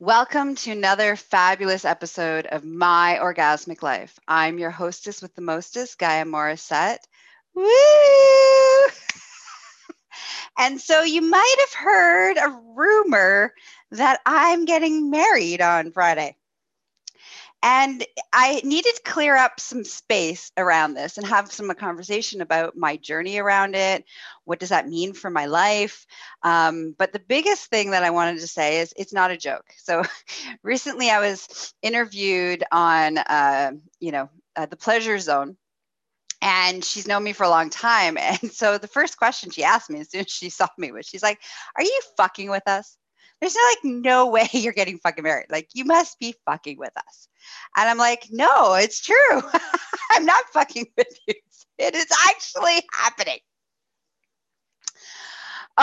Welcome to another fabulous episode of My Orgasmic Life. I'm your hostess with the mostest, Gaia Morissette. Woo! and so you might have heard a rumor that I'm getting married on Friday. And I needed to clear up some space around this and have some conversation about my journey around it. What does that mean for my life? Um, but the biggest thing that I wanted to say is it's not a joke. So recently I was interviewed on, uh, you know, uh, the Pleasure Zone and she's known me for a long time. And so the first question she asked me as soon as she saw me was, she's like, "Are you fucking with us?" There's no, like no way you're getting fucking married. Like you must be fucking with us. And I'm like, no, it's true. I'm not fucking with you. It is actually happening.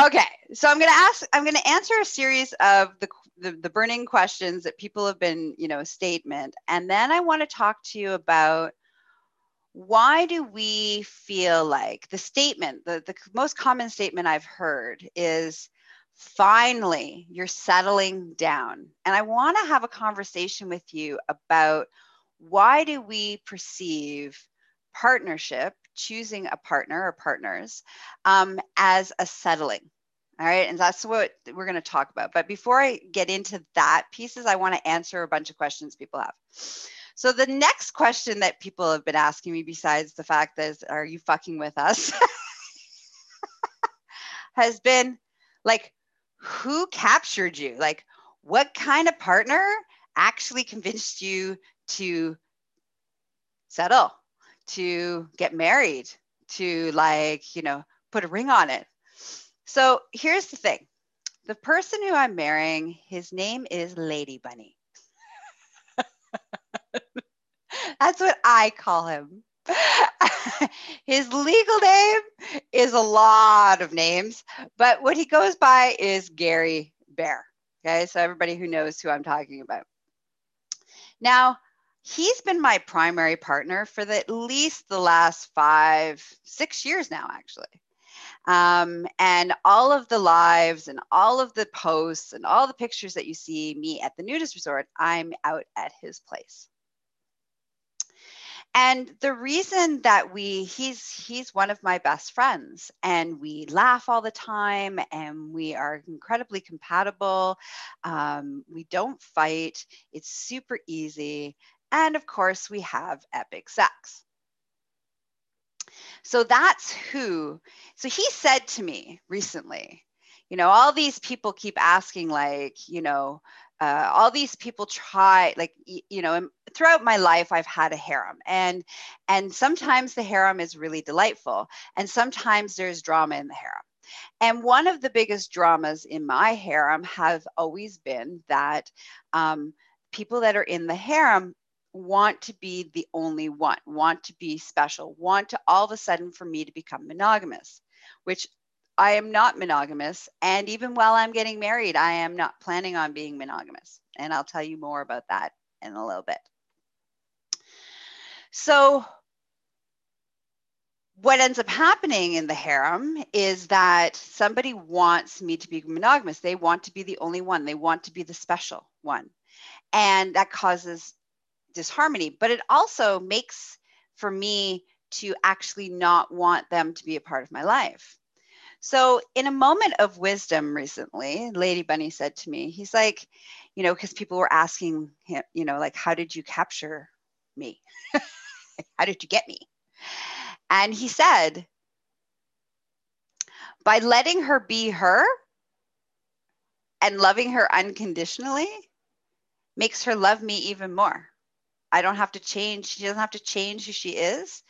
Okay, so I'm gonna ask, I'm gonna answer a series of the, the, the burning questions that people have been, you know, statement, and then I want to talk to you about why do we feel like the statement, the, the most common statement I've heard is finally you're settling down. And I want to have a conversation with you about why do we perceive partnership, choosing a partner or partners, um, as a settling. All right. And that's what we're going to talk about. But before I get into that pieces, I want to answer a bunch of questions people have. So the next question that people have been asking me, besides the fact that are you fucking with us, has been like, who captured you? Like, what kind of partner actually convinced you to settle, to get married, to like, you know, put a ring on it? So here's the thing the person who I'm marrying, his name is Lady Bunny. That's what I call him. His legal name is a lot of names, but what he goes by is Gary Bear. Okay, so everybody who knows who I'm talking about. Now, he's been my primary partner for the, at least the last five, six years now, actually. Um, and all of the lives and all of the posts and all the pictures that you see me at the nudist resort, I'm out at his place and the reason that we he's he's one of my best friends and we laugh all the time and we are incredibly compatible. Um, we don't fight. It's super easy. And of course we have epic sex. So that's who so he said to me recently you know all these people keep asking like you know uh, all these people try like you know throughout my life i've had a harem and and sometimes the harem is really delightful and sometimes there's drama in the harem. And one of the biggest dramas in my harem have always been that um, people that are in the harem want to be the only one want to be special want to all of a sudden for me to become monogamous which I am not monogamous. And even while I'm getting married, I am not planning on being monogamous. And I'll tell you more about that in a little bit. So, what ends up happening in the harem is that somebody wants me to be monogamous. They want to be the only one, they want to be the special one. And that causes disharmony. But it also makes for me to actually not want them to be a part of my life so, in a moment of wisdom recently, Lady Bunny said to me, he's like, you know, because people were asking him, you know, like, how did you capture me? how did you get me? And he said, by letting her be her and loving her unconditionally makes her love me even more. I don't have to change. She doesn't have to change who she is.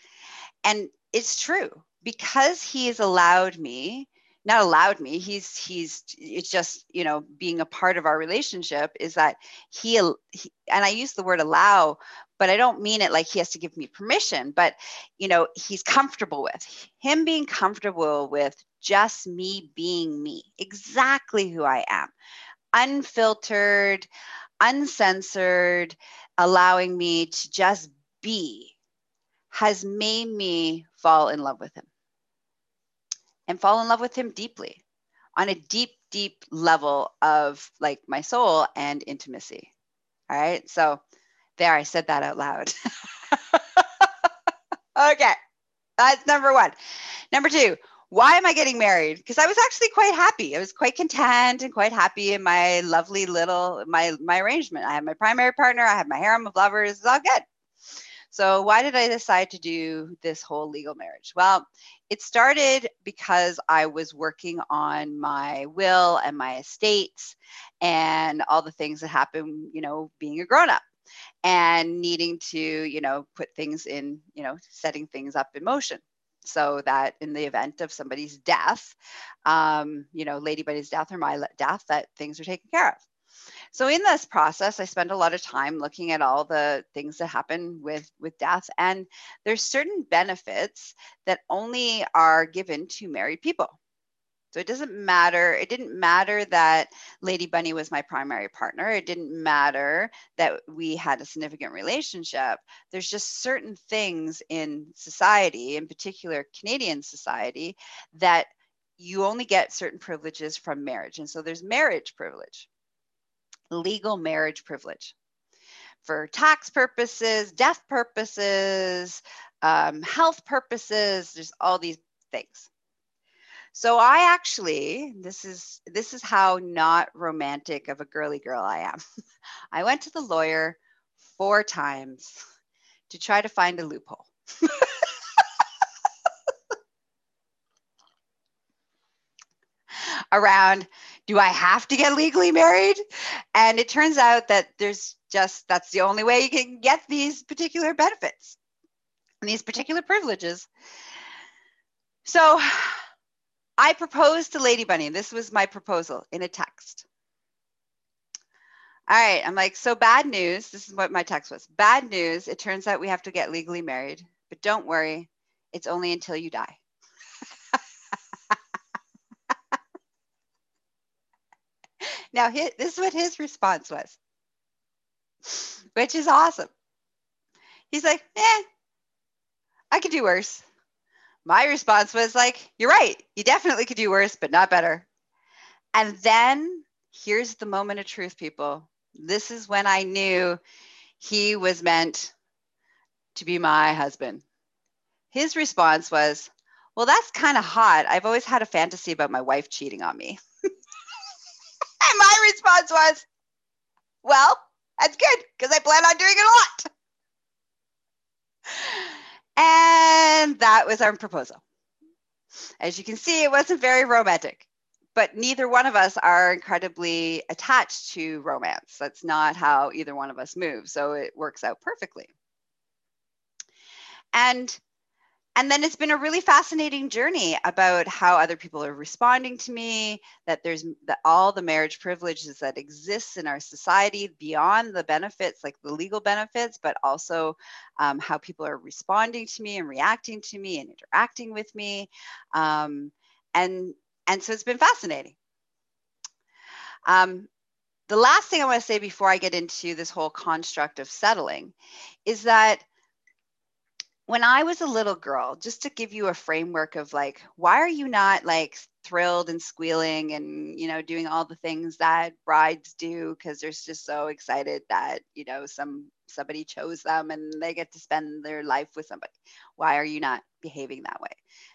And it's true because he has allowed me not allowed me he's he's it's just you know being a part of our relationship is that he, he, and i use the word allow but i don't mean it like he has to give me permission but you know he's comfortable with him being comfortable with just me being me exactly who i am. Unfiltered uncensored allowing me to just be has made me fall in love with him and fall in love with him deeply on a deep, deep level of like my soul and intimacy. All right. So there, I said that out loud. okay. That's number one. Number two, why am I getting married? Because I was actually quite happy. I was quite content and quite happy in my lovely little my my arrangement. I have my primary partner, I have my harem of lovers, it's all good. So why did I decide to do this whole legal marriage? Well, it started because I was working on my will and my estates and all the things that happen, you know, being a grown up and needing to, you know, put things in, you know, setting things up in motion so that in the event of somebody's death, um, you know, Lady Bunny's death or my death, that things are taken care of. So in this process, I spend a lot of time looking at all the things that happen with with death, and there's certain benefits that only are given to married people. So it doesn't matter. It didn't matter that Lady Bunny was my primary partner. It didn't matter that we had a significant relationship. There's just certain things in society, in particular Canadian society, that you only get certain privileges from marriage. And so there's marriage privilege, legal marriage privilege for tax purposes, death purposes, um, health purposes. There's all these things. So I actually, this is this is how not romantic of a girly girl I am. I went to the lawyer four times to try to find a loophole. around do I have to get legally married? And it turns out that there's just that's the only way you can get these particular benefits and these particular privileges. So I proposed to Lady Bunny. This was my proposal in a text. All right, I'm like, so bad news. This is what my text was. Bad news. It turns out we have to get legally married, but don't worry, it's only until you die. Now, this is what his response was, which is awesome. He's like, eh, I could do worse my response was like, you're right. You definitely could do worse, but not better. And then here's the moment of truth, people. This is when I knew he was meant to be my husband. His response was, well, that's kind of hot. I've always had a fantasy about my wife cheating on me. and my response was, well, that's good because I plan on doing it a lot. And that was our proposal. As you can see, it wasn't very romantic, but neither one of us are incredibly attached to romance. That's not how either one of us moves. So it works out perfectly. And and then it's been a really fascinating journey about how other people are responding to me that there's that all the marriage privileges that exists in our society beyond the benefits like the legal benefits but also um, how people are responding to me and reacting to me and interacting with me. Um, and and so it's been fascinating. Um, the last thing i want to say before i get into this whole construct of settling is that when I was a little girl, just to give you a framework of like, why are you not like thrilled and squealing and, you know, doing all the things that brides do because they're just so excited that, you know, some somebody chose them and they get to spend their life with somebody. Why are you not behaving that way?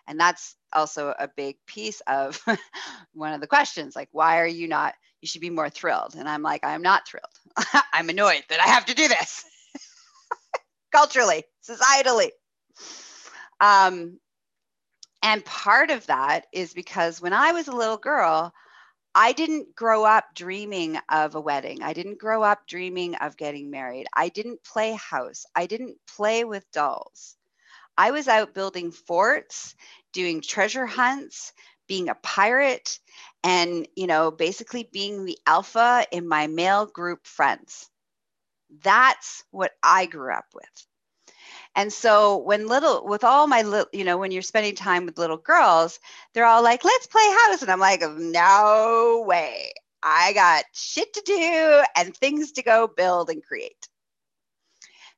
And that's also a big piece of one of the questions like, why are you not? You should be more thrilled. And I'm like, I'm not thrilled. I'm annoyed that I have to do this culturally, societally. Um, and part of that is because when I was a little girl, I didn't grow up dreaming of a wedding. I didn't grow up dreaming of getting married. I didn't play house. I didn't play with dolls. I was out building forts, doing treasure hunts, being a pirate, and, you know, basically being the alpha in my male group friends. That's what I grew up with. And so when little, with all my little, you know, when you're spending time with little girls, they're all like, let's play house. And I'm like, no way. I got shit to do and things to go build and create.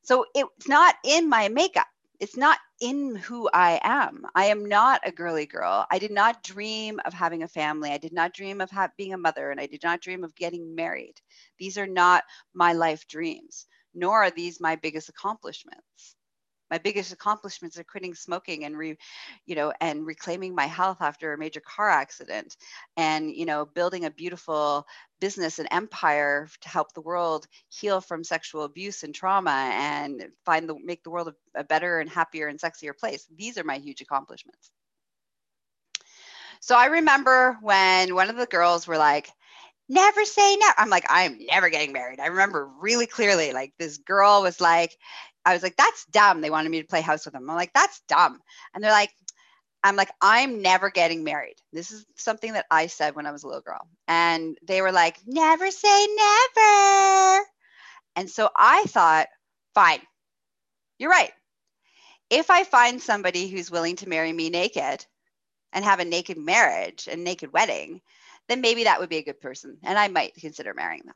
So it's not in my makeup. It's not in who I am. I am not a girly girl. I did not dream of having a family. I did not dream of ha- being a mother, and I did not dream of getting married. These are not my life dreams, nor are these my biggest accomplishments my biggest accomplishments are quitting smoking and re, you know, and reclaiming my health after a major car accident, and you know, building a beautiful business and empire to help the world heal from sexual abuse and trauma and find the make the world a, a better and happier and sexier place. These are my huge accomplishments. So I remember when one of the girls were like, never say never. I'm like, I'm never getting married. I remember really clearly, like, this girl was like, I was like, that's dumb. They wanted me to play house with them. I'm like, that's dumb. And they're like, I'm like, I'm never getting married. This is something that I said when I was a little girl. And they were like, never say never. And so I thought, fine, you're right. If I find somebody who's willing to marry me naked and have a naked marriage and naked wedding, then maybe that would be a good person. And I might consider marrying them.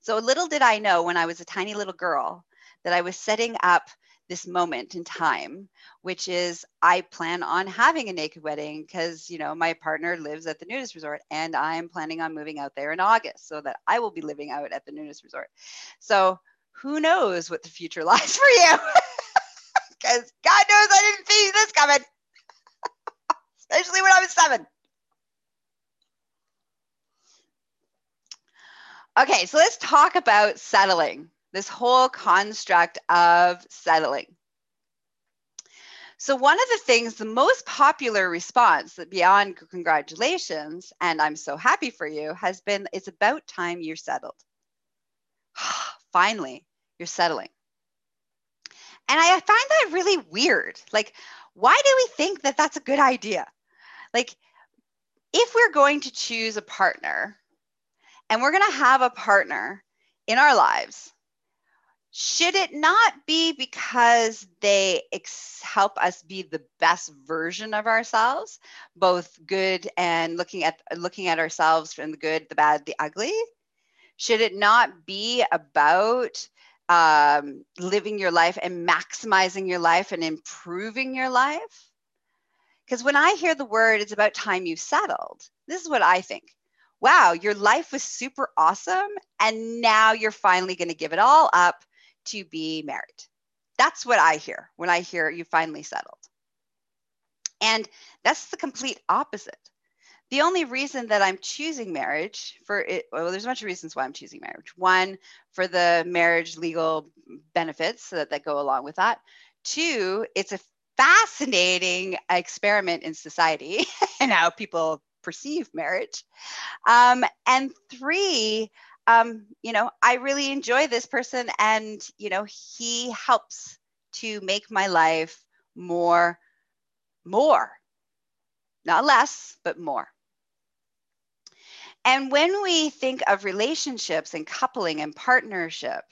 So little did I know when I was a tiny little girl that I was setting up this moment in time, which is I plan on having a naked wedding because, you know, my partner lives at the nudist resort and I'm planning on moving out there in August so that I will be living out at the nudist resort. So who knows what the future lies for you? Because God knows I didn't see this coming, especially when I was seven. Okay, so let's talk about settling this whole construct of settling. So, one of the things, the most popular response that beyond congratulations, and I'm so happy for you, has been it's about time you're settled. Finally, you're settling. And I find that really weird. Like, why do we think that that's a good idea? Like, if we're going to choose a partner and we're going to have a partner in our lives. Should it not be because they ex- help us be the best version of ourselves both good and looking at looking at ourselves from the good the bad the ugly? Should it not be about um, living your life and maximizing your life and improving your life? Because when i hear the word it's about time you settled. This is what i think wow your life was super awesome and now you're finally going to give it all up to be married. That's what I hear when I hear you finally settled. And that's the complete opposite. The only reason that I'm choosing marriage for it, well, there's a bunch of reasons why I'm choosing marriage. One, for the marriage legal benefits that, that go along with that. Two, it's a fascinating experiment in society and how people perceive marriage. Um, and three, um, you know, I really enjoy this person and, you know, he helps to make my life more, more, not less, but more. And when we think of relationships and coupling and partnership,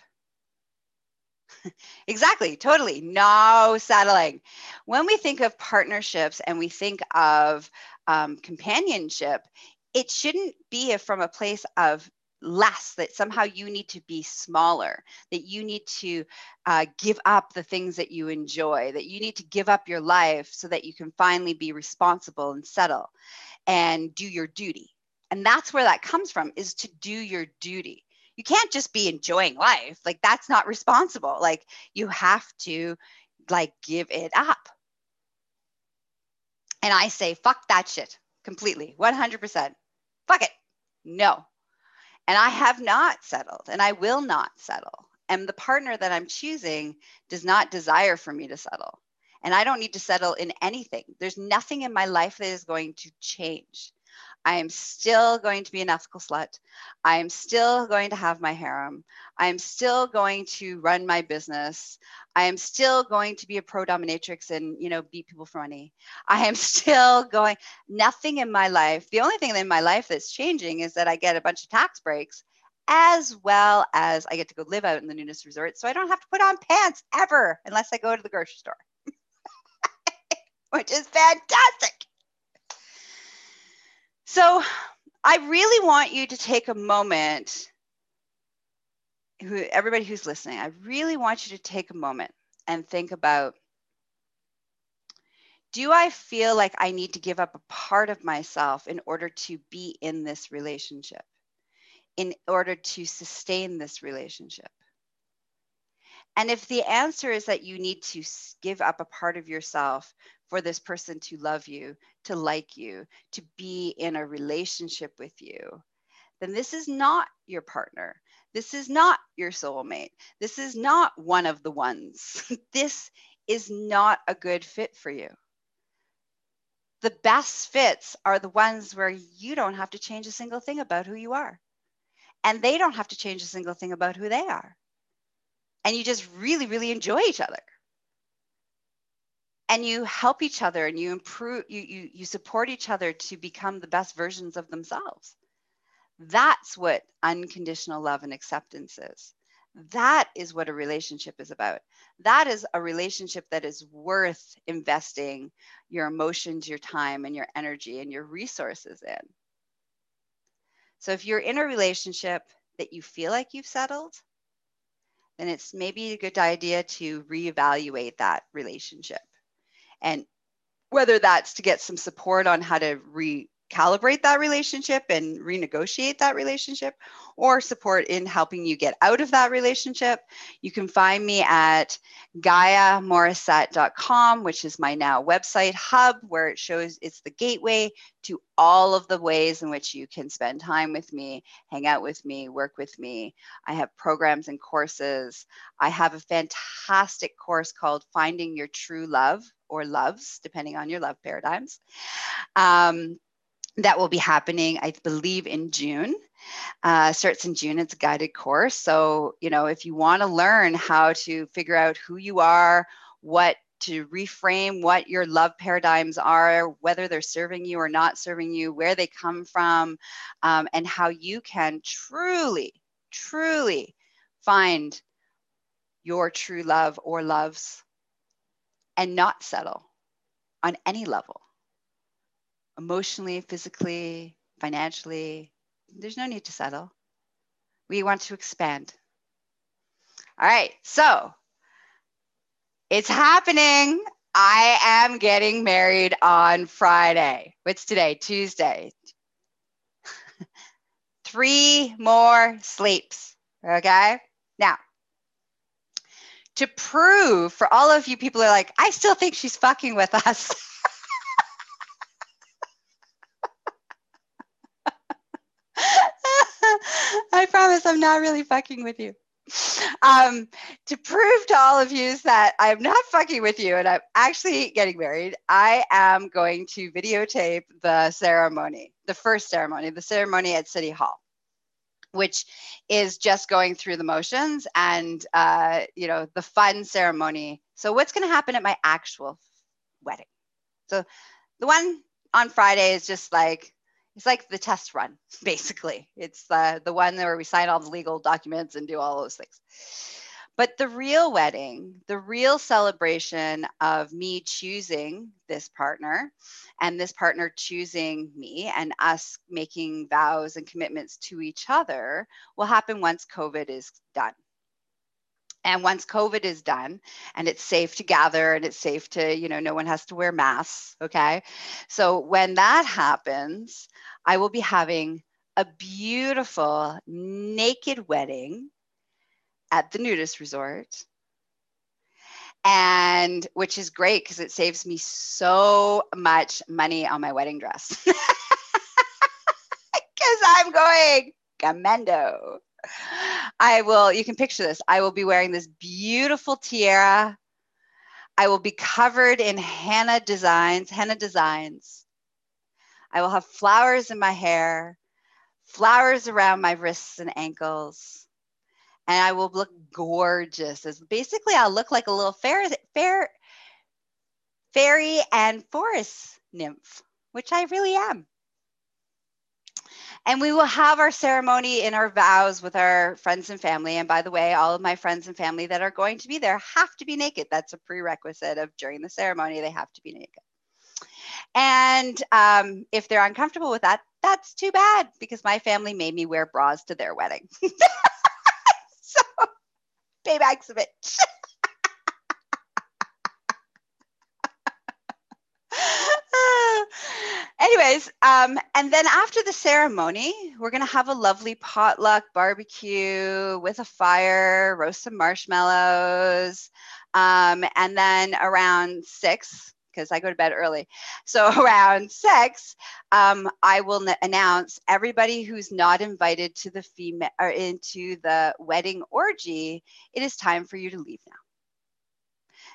exactly, totally, no settling. When we think of partnerships and we think of um, companionship, it shouldn't be from a place of less that somehow you need to be smaller that you need to uh, give up the things that you enjoy that you need to give up your life so that you can finally be responsible and settle and do your duty and that's where that comes from is to do your duty you can't just be enjoying life like that's not responsible like you have to like give it up and i say fuck that shit completely 100% fuck it no and I have not settled and I will not settle. And the partner that I'm choosing does not desire for me to settle. And I don't need to settle in anything. There's nothing in my life that is going to change. I am still going to be an ethical slut. I am still going to have my harem. I am still going to run my business. I am still going to be a pro dominatrix and, you know, beat people for money. I am still going, nothing in my life. The only thing in my life that's changing is that I get a bunch of tax breaks as well as I get to go live out in the nudist resort. So I don't have to put on pants ever unless I go to the grocery store, which is fantastic. So I really want you to take a moment, who, everybody who's listening, I really want you to take a moment and think about do I feel like I need to give up a part of myself in order to be in this relationship, in order to sustain this relationship? And if the answer is that you need to give up a part of yourself for this person to love you, to like you, to be in a relationship with you, then this is not your partner. This is not your soulmate. This is not one of the ones. this is not a good fit for you. The best fits are the ones where you don't have to change a single thing about who you are. And they don't have to change a single thing about who they are. And you just really, really enjoy each other. And you help each other and you improve, you, you, you support each other to become the best versions of themselves. That's what unconditional love and acceptance is. That is what a relationship is about. That is a relationship that is worth investing your emotions, your time, and your energy and your resources in. So if you're in a relationship that you feel like you've settled, then it's maybe a good idea to reevaluate that relationship. And whether that's to get some support on how to re calibrate that relationship and renegotiate that relationship or support in helping you get out of that relationship, you can find me at GaiaMorissette.com, which is my now website hub where it shows it's the gateway to all of the ways in which you can spend time with me, hang out with me, work with me. I have programs and courses. I have a fantastic course called Finding Your True Love or Loves, depending on your love paradigms. Um, that will be happening, I believe, in June. Uh, starts in June. It's a guided course. So, you know, if you want to learn how to figure out who you are, what to reframe what your love paradigms are, whether they're serving you or not serving you, where they come from, um, and how you can truly, truly find your true love or loves and not settle on any level emotionally, physically, financially. There's no need to settle. We want to expand. All right, so it's happening. I am getting married on Friday. What's today? Tuesday. Three more sleeps. Okay. Now, to prove for all of you people are like, I still think she's fucking with us. I promise I'm not really fucking with you. Um, to prove to all of you that I'm not fucking with you and I'm actually getting married, I am going to videotape the ceremony, the first ceremony, the ceremony at City Hall which is just going through the motions and uh, you know the fun ceremony so what's going to happen at my actual wedding so the one on friday is just like it's like the test run, basically. It's uh, the one where we sign all the legal documents and do all those things. But the real wedding, the real celebration of me choosing this partner and this partner choosing me and us making vows and commitments to each other will happen once COVID is done. And once COVID is done and it's safe to gather and it's safe to, you know, no one has to wear masks. Okay. So when that happens, I will be having a beautiful naked wedding at the nudist resort. And which is great because it saves me so much money on my wedding dress. Because I'm going commando. I will, you can picture this. I will be wearing this beautiful tiara. I will be covered in henna designs, henna designs. I will have flowers in my hair, flowers around my wrists and ankles. And I will look gorgeous. As basically, I'll look like a little fair, fair, fairy and forest nymph, which I really am. And we will have our ceremony in our vows with our friends and family. And by the way, all of my friends and family that are going to be there have to be naked. That's a prerequisite of during the ceremony, they have to be naked. And um, if they're uncomfortable with that, that's too bad because my family made me wear bras to their wedding. so, paybacks of it. anyways, um, and then after the ceremony, we're gonna have a lovely potluck barbecue with a fire, roast some marshmallows, um, and then around six, because I go to bed early, so around six, um, I will n- announce everybody who's not invited to the female or into the wedding orgy. It is time for you to leave now.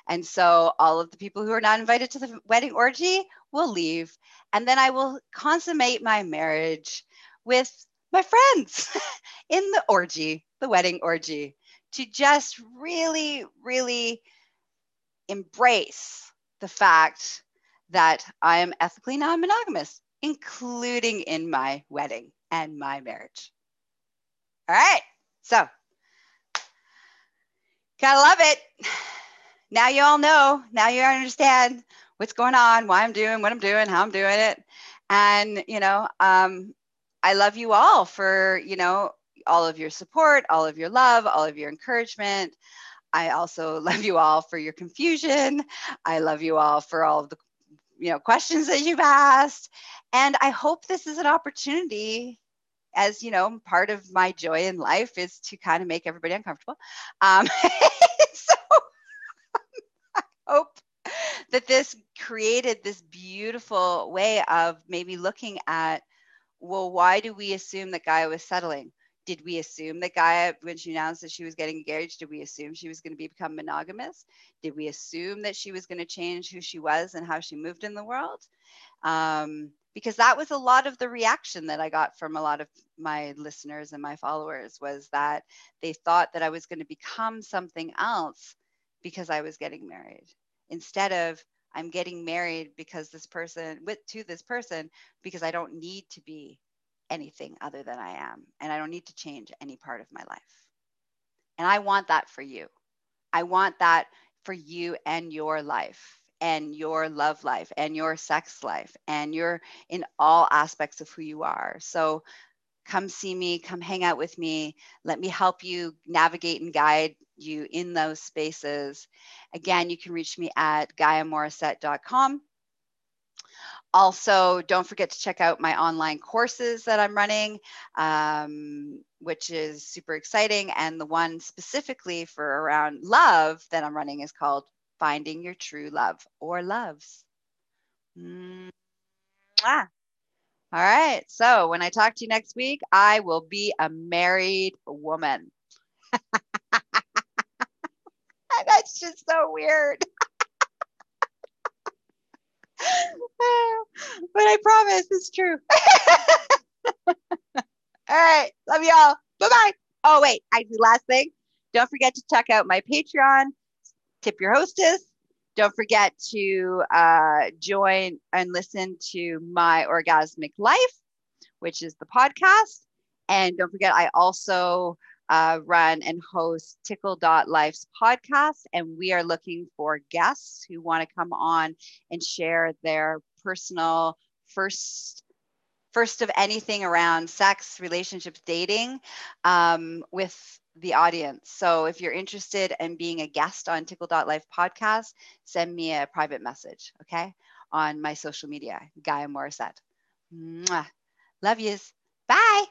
And so all of the people who are not invited to the wedding orgy will leave. And then I will consummate my marriage with my friends in the orgy, the wedding orgy, to just really, really embrace the fact that I am ethically non monogamous, including in my wedding and my marriage. All right. So, gotta love it now you all know, now you understand what's going on, why I'm doing what I'm doing, how I'm doing it. And, you know, um, I love you all for, you know, all of your support, all of your love, all of your encouragement. I also love you all for your confusion. I love you all for all of the, you know, questions that you've asked. And I hope this is an opportunity as you know part of my joy in life is to kind of make everybody uncomfortable um, so hope that this created this beautiful way of maybe looking at well why do we assume that gaia was settling? Did we assume that gaia when she announced that she was getting engaged did we assume she was going to be, become monogamous? Did we assume that she was going to change who she was and how she moved in the world? Um, because that was a lot of the reaction that i got from a lot of my listeners and my followers was that they thought that i was going to become something else because I was getting married instead of I'm getting married because this person with to this person because I don't need to be anything other than I am and I don't need to change any part of my life. And I want that for you. I want that for you and your life and your love life and your sex life and your in all aspects of who you are. So come see me, come hang out with me. Let me help you navigate and guide you in those spaces. Again, you can reach me at gaiamorissette.com. Also, don't forget to check out my online courses that I'm running, um, which is super exciting. And the one specifically for around love that I'm running is called Finding Your True Love or Loves. Mwah. All right. So when I talk to you next week, I will be a married woman. That's just so weird. but I promise it's true. all right. Love y'all. Bye bye. Oh, wait. I do last thing. Don't forget to check out my Patreon, Tip Your Hostess. Don't forget to uh, join and listen to My Orgasmic Life, which is the podcast. And don't forget, I also uh, run and host Tickle.life's podcast. And we are looking for guests who want to come on and share their personal first first of anything around sex, relationships, dating um, with the audience. So if you're interested in being a guest on Tickle.life podcast, send me a private message, okay? On my social media, Gaia Morissette. Mwah. Love yous. Bye.